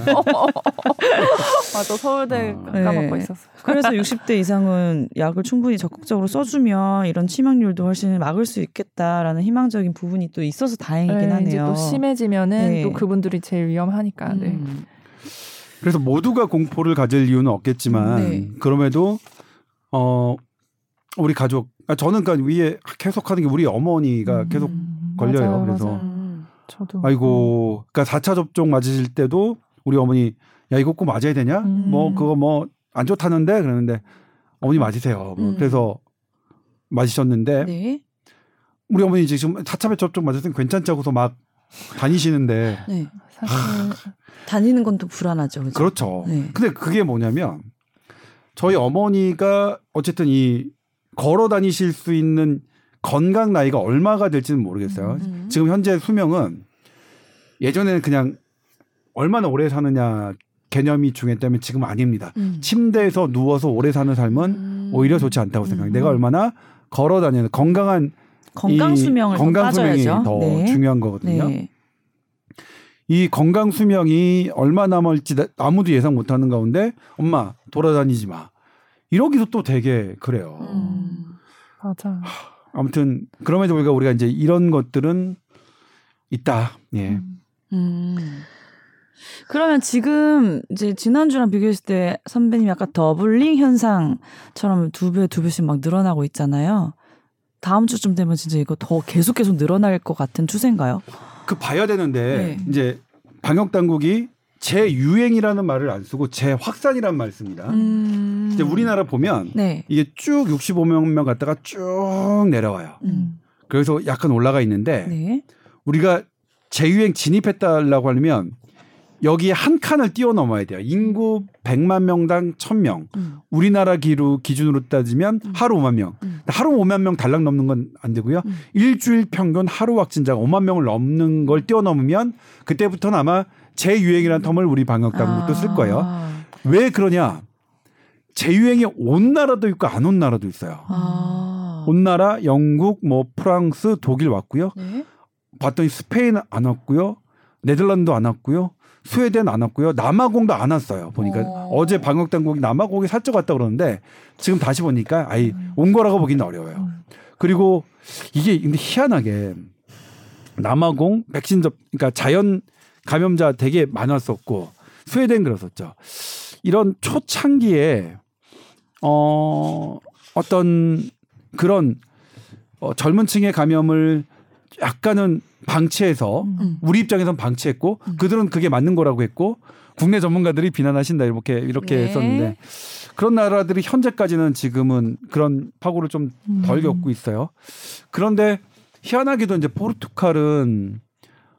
맞아 서울대 아. 까먹고 네. 있었어. 그래서 60대 이상은 약을 충분히 적극적으로 써주면 이런 치명률도 훨씬 막을 수 있겠다라는 희망적인 부분이 또 있어서 다행이긴 네, 하네요. 이제 또 심해지면은 네. 또 그분들이 제일 위험하니까. 네. 음. 그래서 모두가 공포를 가질 이유는 없겠지만 네. 그럼에도 어 우리 가족 아, 저는 그러니까 위에 계속 하는 게 우리 어머니가 음. 계속 음, 걸려요. 맞아요, 그래서 맞아요. 음. 저도 아이고 그러니까 4차 접종 맞으실 때도 우리 어머니 야 이거 꼭 맞아야 되냐? 음. 뭐 그거 뭐 안 좋다는데 그러는데 어머니 맞으세요. 뭐 음. 그래서 맞으셨는데 네. 우리 어머니 지금 4차 접종 맞았으면 괜찮지 하고서 막 다니시는데 네. 사실 다니는 건 또 불안하죠. 그죠? 그렇죠. 네. 근데 그게 뭐냐면 저희 어머니가 어쨌든 이 걸어 다니실 수 있는 건강 나이가 얼마가 될지는 모르겠어요. 음. 지금 현재 수명은 예전에는 그냥 얼마나 오래 사느냐 개념이 중요했다면 지금 아닙니다. 음. 침대에서 누워서 오래 사는 삶은 음. 오히려 좋지 않다고 생각해요. 음. 내가 얼마나 걸어 다니는 건강한 건강 이 수명을 더 건강 수명이. 더 네. 중요한 거거든요. 네. 이 건강 수명이 얼마 남을지 나- 아무도 예상 못하는 가운데 엄마 돌아다니지 마. 이러기도 또 되게 그래요. 음. 맞아. 아무튼 그럼에도 불구하고 우리가 이제 이런 것들은 있다. 예. 음. 그러면 지금 이제 지난주랑 비교했을 때 선배님 약간 더블링 현상처럼 두 배, 두 배씩 막 늘어나고 있잖아요. 다음 주쯤 되면 진짜 이거 더 계속 계속 늘어날 것 같은 추세인가요? 그 봐야 되는데 네. 이제 방역 당국이 재유행이라는 말을 안 쓰고 재확산이라는 말을 씁니다. 음. 이제 우리나라 보면 네. 이게 쭉 65명 갔다가 쭉 내려와요. 음. 그래서 약간 올라가 있는데 네. 우리가 재유행 진입했다라고 하려면 여기에 한 칸을 뛰어넘어야 돼요. 인구 100만 명당 1000명. 음. 우리나라 기루 기준으로 따지면 음. 하루 5만 명. 음. 하루 5만 명 달랑 넘는 건 안 되고요. 음. 일주일 평균 하루 확진자가 5만 명을 넘는 걸 뛰어넘으면 그때부터는 아마 재유행이라는 텀을 우리 방역 당국도 쓸 거예요. 아. 왜 그러냐? 재유행이 온 나라도 있고 안 온 나라도 있어요. 아. 온 나라 영국, 뭐 프랑스, 독일 왔고요. 네. 봤더니 스페인 안 왔고요. 네덜란드 안 왔고요. 스웨덴 안 왔고요. 남아공도 안 왔어요. 보니까 어. 어. 제 방역 당국이 남아공이 살짝 왔다 그러는데 지금 다시 보니까 아예 온 거라고 보기는 어려워요. 음. 그리고 이게 근데 희한하게 남아공 백신 접 그러니까 자연 감염자 되게 많았었고 스웨덴 그랬었죠. 이런 초창기에 어 어떤 그런 어, 젊은 층의 감염을 약간은 방치해서 음. 우리 입장에선 방치했고 음. 그들은 그게 맞는 거라고 했고 국내 전문가들이 비난하신다 이렇게 이렇게 네. 했었는데 그런 나라들이 현재까지는 지금은 그런 파고를 좀덜 음. 겪고 있어요. 그런데 희한하게도 이제 포르투갈은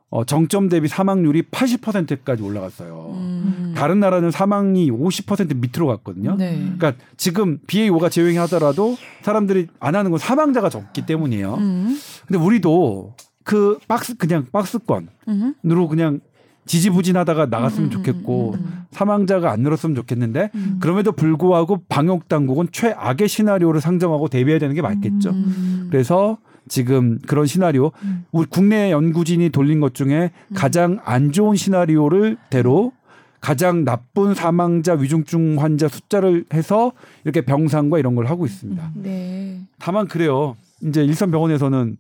어, 정점 대비 사망률이 80%까지 올라갔어요. 음. 다른 나라는 사망이 50% 밑으로 갔거든요. 네. 그러니까 지금 BA5가 재유행하더라도 사람들이 안 하는 건 사망자가 적기 때문이에요. 음. 근데 우리도 그 박스 그냥 박스권으로 음. 그냥 지지부진하다가 나갔으면 음, 음, 좋겠고 음, 음. 사망자가 안 늘었으면 좋겠는데 음. 그럼에도 불구하고 방역 당국은 최악의 시나리오를 상정하고 대비해야 되는 게 맞겠죠. 음. 그래서 지금 그런 시나리오 음. 우리 국내 연구진이 돌린 것 중에 음. 가장 안 좋은 시나리오를 대로 가장 나쁜 사망자 위중증 환자 숫자를 해서 이렇게 병상과 이런 걸 하고 있습니다. 네. 다만 그래요. 이제 일선 병원에서는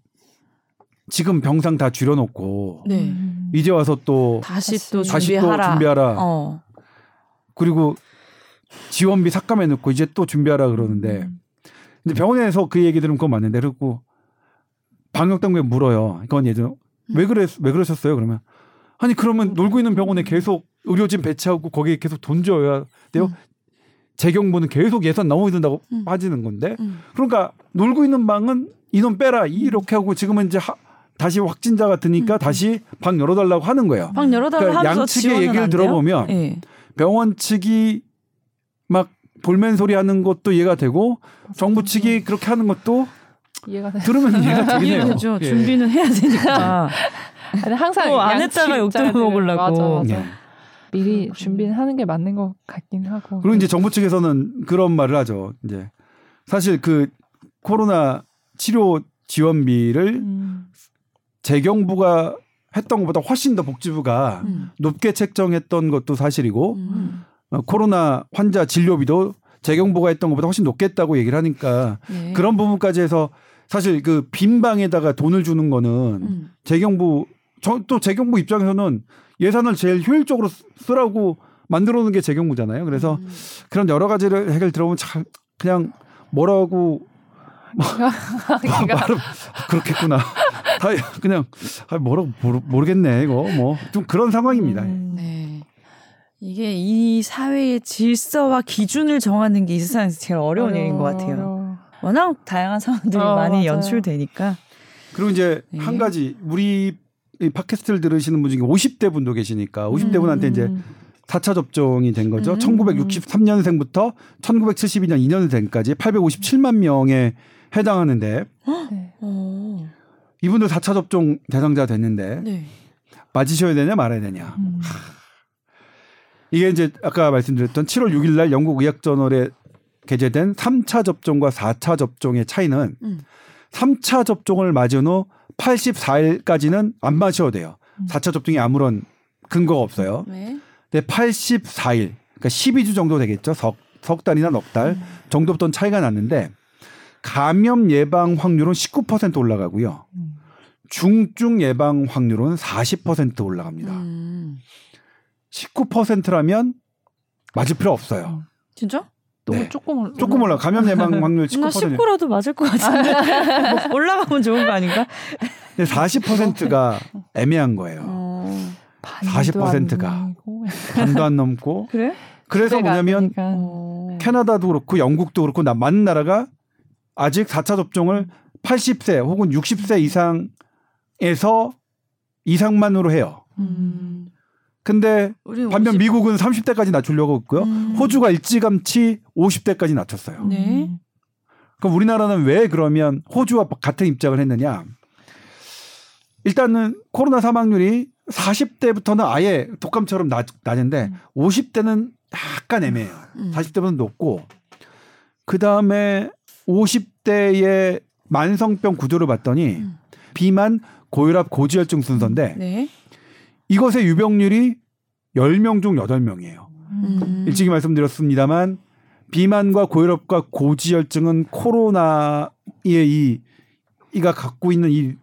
지금 병상 다 줄여놓고 네. 음. 이제 와서 또 다시 다시 또 다시 또 준비하라. 준비하라. 어. 그리고 지원비 삭감해 놓고 이제 또 준비하라 그러는데 음. 근데 병원에서 그 얘기 들으면 그건 맞는데 그리고 방역 당국에 물어요. 그건 예전 왜 그랬 왜 그러셨어요? 그러면 아니 그러면 놀고 있는 병원에 계속 의료진 배치하고 거기에 계속 돈 줘야 돼요. 음. 재경부는 계속 예산 너무 든다고 음. 빠지는 건데 음. 그러니까 놀고 있는 방은 인원 빼라 이렇게 하고 지금은 이제 하, 다시 확진자가 드니까 음. 다시 방 열어달라고 하는 거예요. 방 열어달라 그러니까 양측의 지원은 얘기를 안 돼요? 들어보면 예. 병원 측이 막 볼멘 소리 하는 것도 이해가 되고 정부 측이 그렇게 하는 것도 이해가 돼. 들으면 이해가 되긴 해요. 예. 준비는 해야 되니까. 아니, 항상 양측 했다가 욕 입장에서 들어먹으려고. 맞아, 맞아. 예. 미리 준비는 하는 게 맞는 것 같긴 하고. 그리고 이제 정부 측에서는 그런 말을 하죠. 이제 사실 그 코로나 치료 지원비를 음. 재경부가 했던 것보다 훨씬 더 복지부가 음. 높게 책정했던 것도 사실이고 음. 어, 코로나 환자 진료비도 재경부가 했던 것보다 훨씬 높겠다고 얘기를 하니까 네. 그런 부분까지 해서 사실 그 빈 방에다가 돈을 주는 거는 음. 재경부 저, 또 재경부 입장에서는 예산을 제일 효율적으로 쓰- 쓰라고 만들어 놓은 게 재경부잖아요. 그래서 음. 그런 여러 가지를 해결 들어보면 참 그냥 뭐라고 <laughs> 말을 그렇겠구나. <laughs> 다 그냥 아, 뭐라고 모르, 모르겠네 이거 뭐 좀 그런 상황입니다. 음. 네. 이게 이 사회의 질서와 기준을 정하는 게 이 세상에서 제일 어려운 일인 것 같아요. 어려워. 워낙 다양한 상황들이 어, 많이 맞아요. 연출되니까. 그리고 이제 네. 한 가지 우리 이 팟캐스트를 들으시는 분 중에 50대 분도 계시니까 50대 분한테 이제 음. 4차 접종이 된 거죠. 음. 1963년생부터 1972년 2년생까지 857만 명에 해당하는데 네. 어. 이분들 4차 접종 대상자 됐는데 네. 맞으셔야 되냐 말아야 되냐. 음. 이게 이제 아까 말씀드렸던 7월 6일 날 영국 의학 저널에 게재된 3차 접종과 4차 접종의 차이는 음. 3차 접종을 맞은 후 84일까지는 안 마셔도 돼요. 음. 4차 접종이 아무런 근거가 없어요. 네. 근데 84일, 그러니까 12주 정도 되겠죠. 석, 석 달이나 넉달 음. 정도부터는 차이가 났는데 감염 예방 확률은 19% 올라가고요. 음. 중증 예방 확률은 40% 올라갑니다. 음. 19%라면 맞을 필요 없어요. 진짜? 너무 네. 조금 올라- 조금 올라. 감염 예방 확률 나 19%. 19라도 맞을 것 같은데. 뭐 올라가면 좋은 거 아닌가? 근데 40%가 애매한 거예요. 어. 반도 40% 가. 아니고. 반도 안 넘고. 그래? 그래서 뭐냐면. 어. 캐나다도 그렇고 영국도 그렇고 나 많은 나라가 아직 4차 접종을 80세 혹은 60세 이상에서 이상만으로 해요. 음. 근데 반면 50 미국은 30대까지 낮추려고 했고요. 음. 호주가 일찌감치 50대까지 낮췄어요. 네. 그럼 우리나라는 왜 그러면 호주와 같은 입장을 했느냐? 일단은 코로나 사망률이 40대부터는 아예 독감처럼 낮, 낮은데 50대는 약간 애매해요. 음. 40대보다 높고 그 다음에 50 대의 만성병 구조를 봤더니 음. 비만, 고혈압, 고지혈증 순서인데 네. 이것의 유병률이 10명 중 8명이에요. 음. 일찍이 말씀드렸습니다만 비만과 고혈압과 고지혈증은 코로나의 이 이가 갖고 있는 이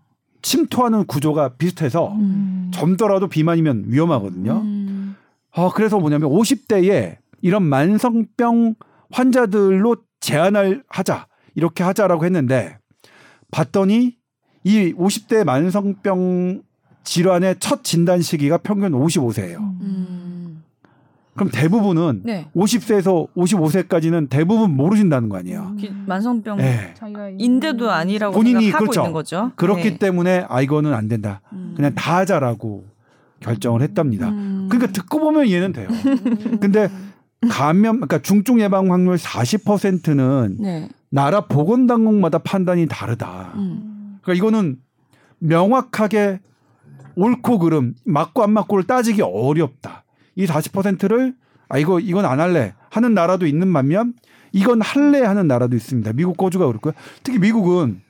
침투하는 구조가 비슷해서 음. 젊더라도 비만이면 위험하거든요. 음. 아, 그래서 뭐냐면 50대에 이런 만성병 환자들로 제한을 하자. 이렇게 하자라고 했는데 봤더니 이 50대 만성병 질환의 첫 진단 시기가 평균 55세예요. 음. 그럼 대부분은 네. 50세에서 55세까지는 대부분 모르신다는 거 아니에요. 기- 만성병 예. 자기가 인데도 아니라고 본인이 생각하고 그렇죠. 있는 거죠. 그렇기 네. 때문에 아 이거는 안 된다. 음. 그냥 다 하자라고 결정을 했답니다. 음. 그러니까 듣고 보면 이해는 돼요. 근데 감염 그러니까 중증 예방 확률 40%는 네. 나라 보건당국마다 판단이 다르다. 음. 그러니까 이거는 명확하게 옳고 그름 맞고 안 맞고를 따지기 어렵다. 이 40%를 아 이거 이건 안 할래 하는 나라도 있는 반면 이건 할래 하는 나라도 있습니다. 미국 거주가 그렇고요. 특히 미국은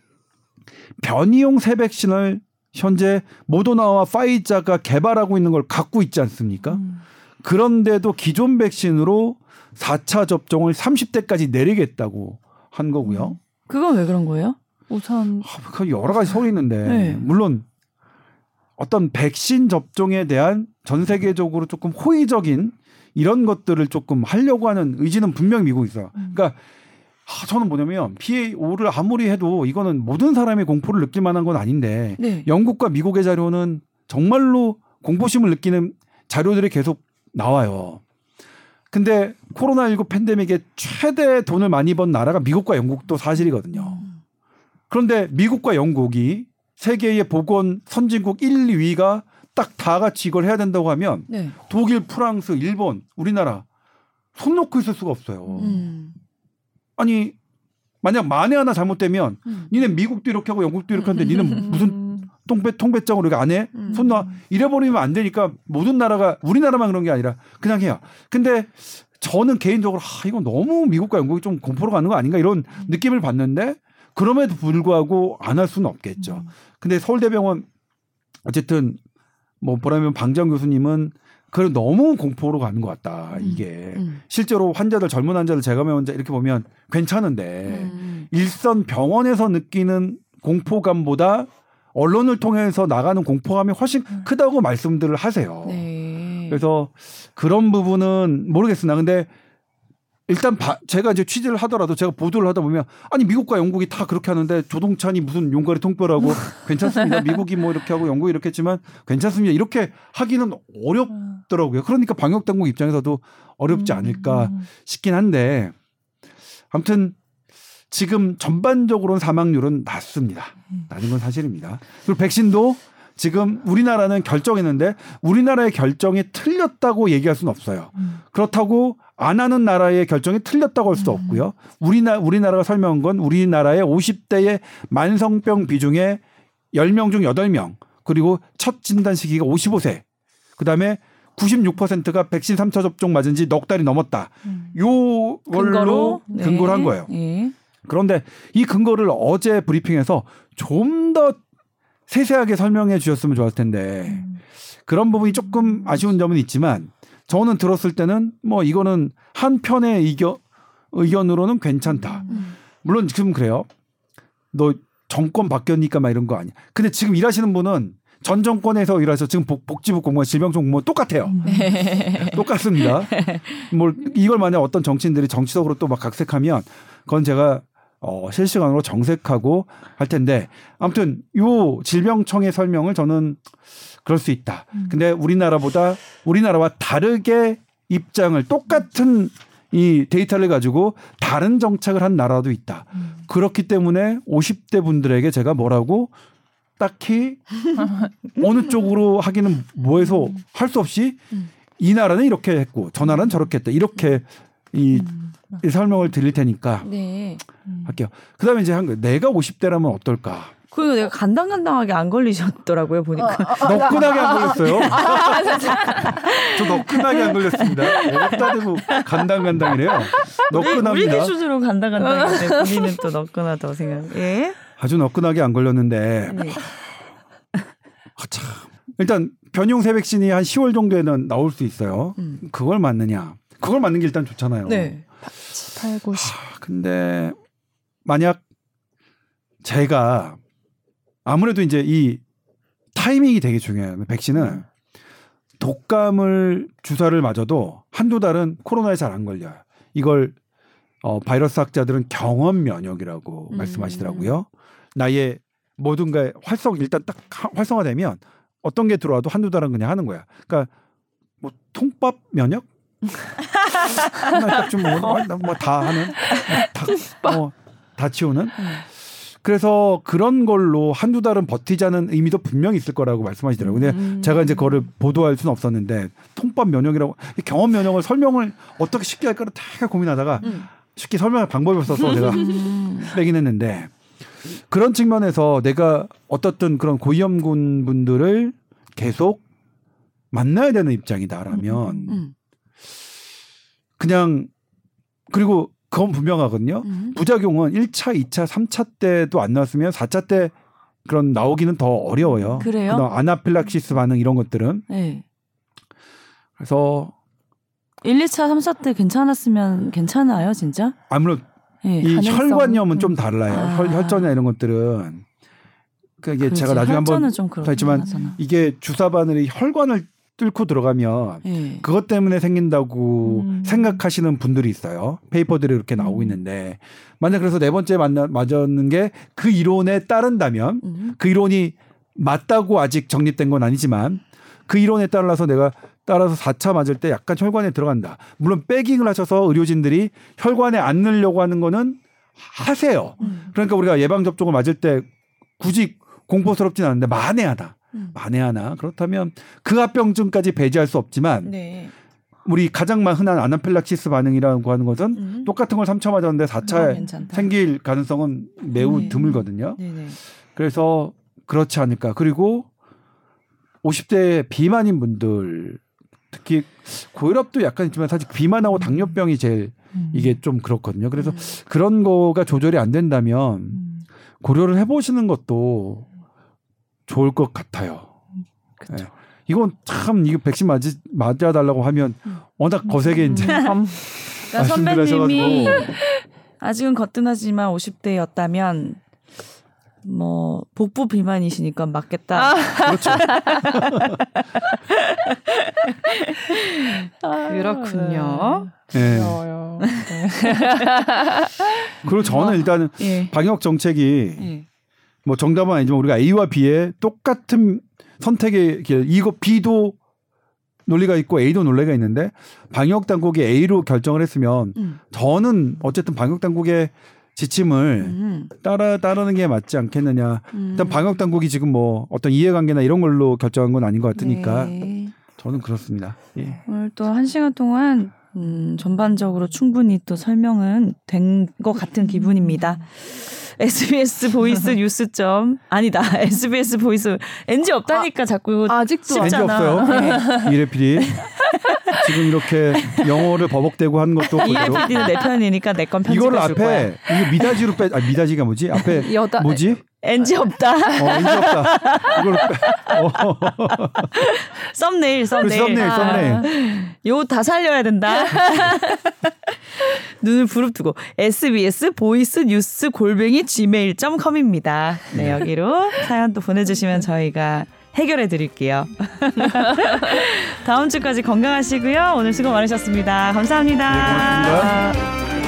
변이용 새 백신을 현재 모더나와 파이자가 개발하고 있는 걸 갖고 있지 않습니까? 음. 그런데도 기존 백신으로 4차 접종을 30대까지 내리겠다고 한 거고요. 그건 왜 그런 거예요? 우선 아, 그 여러 가지 소리 있는데 네. 물론 어떤 백신 접종에 대한 전 세계적으로 조금 호의적인 이런 것들을 조금 하려고 하는 의지는 분명히 미국에 있어요. 음. 그러니까 아, 저는 뭐냐면 PAO를 아무리 해도 이거는 모든 사람이 공포를 느낄 만한 건 아닌데 네. 영국과 미국의 자료는 정말로 공포심을 느끼는 자료들이 계속 나와요. 근데 코로나19 팬데믹에 최대 돈을 많이 번 나라가 미국과 영국도 사실이거든요. 음. 그런데 미국과 영국이 세계의 보건 선진국 1, 2위가 딱 다 같이 이걸 해야 된다고 하면 네. 독일, 프랑스, 일본, 우리나라 손 놓고 있을 수가 없어요. 음. 아니 만약 만에 하나 잘못되면 음. 니네 미국도 이렇게 하고 영국도 이렇게 하는데 니는 무슨 통배 통배장으로 이렇게 안 해? 음. 손 놔. 이래버리면 안 되니까 모든 나라가 우리나라만 그런 게 아니라 그냥 해요. 근데 저는 개인적으로 아, 이거 너무 미국과 영국이 좀 공포로 가는 거 아닌가 이런 느낌을 받는데 그럼에도 불구하고 안 할 수는 없겠죠. 근데 서울대병원 어쨌든 뭐 보라면 방장 교수님은 그걸 너무 공포로 가는 것 같다. 이게 음. 실제로 환자들 젊은 환자들 재감염 환자 이렇게 보면 괜찮은데 음. 일선 병원에서 느끼는 공포감보다 언론을 통해서 나가는 공포감이 훨씬 크다고 말씀들을 하세요. 네. 그래서 그런 부분은 모르겠으나 근데 일단 바- 제가 이제 취재를 하더라도 제가 보도를 하다 보면 아니 미국과 영국이 다 그렇게 하는데 조동찬이 무슨 용가리 통뼈라고 <laughs> 괜찮습니다. 미국이 뭐 이렇게 하고 영국이 이렇게 했지만 괜찮습니다. 이렇게 하기는 어렵더라고요. 그러니까 방역 당국 입장에서도 어렵지 않을까 싶긴 한데 아무튼 지금 전반적으로는 사망률은 낮습니다. 낮은 건 사실입니다. 그리고 백신도 지금 우리나라는 결정했는데 우리나라의 결정이 틀렸다고 얘기할 수는 없어요. 그렇다고 안 하는 나라의 결정이 틀렸다고 할 수도 없고요. 우리나 우리나라가 설명한 건 우리나라의 50대의 만성병 비중의 10명 중 8명 그리고 첫 진단 시기가 55세. 그다음에 96%가 백신 3차 접종 맞은 지 넉 달이 넘었다. 요 걸로 네. 근거를 한 거예요. 예. 그런데 이 근거를 어제 브리핑에서 좀 더 세세하게 설명해 주셨으면 좋았을 텐데 그런 부분이 조금 아쉬운 점은 있지만 저는 들었을 때는 뭐 이거는 한 편의 의견 의견으로는 괜찮다. 물론 지금 그래요. 너 정권 바뀌었니까 막 이런 거 아니야. 근데 지금 일하시는 분은 전 정권에서 일하셔 지금 복, 복지부 공무원 질병청 공무원 똑같아요. 똑같습니다. 뭘 이걸 만약 어떤 정치인들이 정치적으로 또 막 각색하면 그건 제가 어, 실시간으로 정색하고 할 텐데 아무튼 요 질병청의 설명을 저는 그럴 수 있다. 근데 우리나라보다 우리나라와 다르게 입장을 똑같은 이 데이터를 가지고 다른 정책을 한 나라도 있다. 그렇기 때문에 50대 분들에게 제가 뭐라고 딱히 <laughs> 어느 쪽으로 하기는 뭐해서 할 수 없이 음. 이 나라는 이렇게 했고 저 나라는 저렇게 했다 이렇게 이, 이 설명을 드릴 테니까 네. 할게요. 그다음에 이제 한 거, 내가 50대라면 어떨까? 그리고 내가 간당간당하게 안 걸리셨더라고요 보니까. 너끈하게 안 걸렸어요. <laughs> 아, 저 너끈하게 안 걸렸습니다. 어렵다 대고 간당간당이래요. 우리 너끈합니다. 기준으로 간당간당인데 본인은 또 너끈하다고 생각. 예. 아주 너끈하게 안 걸렸는데 네. 아, 참. 일단 변형세 백신이 한 10월 정도에는 나올 수 있어요. 음. 그걸 맞느냐? 그걸 맞는 게 일단 좋잖아요. 네. 8, 9, 10. 아, 근데 만약 제가 아무래도 이제 이 타이밍이 되게 중요해요. 백신은 독감을 주사를 맞아도 한두 달은 코로나에 잘 안 걸려요. 이걸 어, 바이러스 학자들은 경험 면역이라고 음. 말씀하시더라고요. 나의 모든가의 활성 일단 딱 하- 활성화되면 어떤 게 들어와도 한두 달은 그냥 하는 거야. 그러니까 뭐 통밥 면역? 하나 좀뭐다 하는 다, 어, 다 치우는 음. 그래서 그런 걸로 한두 달은 버티자는 의미도 분명히 있을 거라고 말씀하시더라고요. 근데 음. 제가 이제 그거를 보도할 수는 없었는데 통밥 면역이라고 이 경험 면역을 설명을 어떻게 쉽게 할까를 되게 고민하다가 음. 쉽게 설명할 방법이 없어서 제가 음. 빼긴 했는데 그런 측면에서 내가 어떻든 그런 고위험군 분들을 계속 만나야 되는 입장이다라면 음. 그냥 그리고 그건 분명하거든요. 음. 부작용은 1차, 2차, 3차 때도 안 나왔으면 4차 때 그런 나오기는 더 어려워요. 그래요? 아나필락시스 반응 이런 것들은 네. 그래서 1, 2차, 3차 때 괜찮았으면 괜찮아요, 진짜? 아무래도 네. 이 가능성. 혈관염은 음. 좀 달라요. 아. 혈, 혈전이나 이런 것들은 그게 그렇지. 제가 나중에 한번 했지만. 이게 주사 바늘이 혈관을 뚫고 들어가면 네. 그것 때문에 생긴다고 음. 생각하시는 분들이 있어요. 페이퍼들이 이렇게 나오고 음. 있는데 만약 그래서 네 번째 만나 맞았는 게 그 이론에 따른다면 음. 그 이론이 맞다고 아직 정립된 건 아니지만 그 이론에 따라서 내가 따라서 4차 맞을 때 약간 혈관에 들어간다. 물론 빼깅을 하셔서 의료진들이 혈관에 안 넣으려고 하는 거는 하세요. 음. 그러니까 우리가 예방 접종을 맞을 때 굳이 공포스럽진 않은데 만회하다. 음. 만회하나 그렇다면 그 합병증까지 배제할 수 없지만 네. 우리 가장 흔한 아나필락시스 반응이라고 하는 것은 음. 똑같은 걸 3차 맞았는데 그건 4차에 괜찮다. 생길 가능성은 매우 네. 드물거든요. 네네. 그래서 그렇지 않을까. 그리고 50대 비만인 분들 특히 고혈압도 약간 있지만 사실 비만하고 당뇨병이 제일 음. 이게 좀 그렇거든요. 그래서 음. 그런 거가 조절이 안 된다면 음. 고려를 해보시는 것도 좋을 것 같아요. 그쵸. 예. 이건 참 이거 백신 맞이 맞아 달라고 하면 음. 워낙 거세게 이제 음. 그러니까 말씀들 선배님이. 아직은 거뜬하지만 50대였다면 뭐 복부 비만이시니까 맞겠다. 그렇죠. 그렇군요. 예. 어려워요. 네. 그리고 저는 일단은 예. 방역 정책이 예. 뭐 정답은 아니지만 우리가 A와 B의 똑같은 선택의 길 이거 B도 논리가 있고 A도 논리가 있는데 방역 당국이 A로 결정을 했으면 음. 저는 어쨌든 방역 당국의 지침을 음. 따라 따르는 게 맞지 않겠느냐. 음. 일단 방역 당국이 지금 뭐 어떤 이해관계나 이런 걸로 결정한 건 아닌 것 같으니까 네. 저는 그렇습니다. 예. 오늘 또 한 시간 동안 음, 전반적으로 충분히 또 설명은 된 것 같은 기분입니다. SBS 보이스 <laughs> 뉴스점 아니다 <laughs> SBS 보이스 NG 없다니까 자꾸 아직도 쉽잖아. 없어요. <laughs> 이래 PD 지금 이렇게 영어를 버벅대고 하는 것도 그대로 PD는 내 편이니까 내 건 편집해 이거를 줄 거야. 앞에 이거 미다지로 빼 아, 미다지가 뭐지? 앞에 여다 뭐지? NG 없다. 어, 인지 없다. 이걸 빼. 어, 썸네일 그 썸네일. 썸네일 썸네일. 요 다 살려야 된다. <laughs> 눈을 부릅뜨고 SBS 보이스 뉴스 골뱅이 gmail.com입니다. 네, 여기로 사연 또 보내주시면 저희가 해결해 드릴게요. <laughs> 다음 주까지 건강하시고요. 오늘 수고 많으셨습니다 감사합니다. 네, 고맙습니다.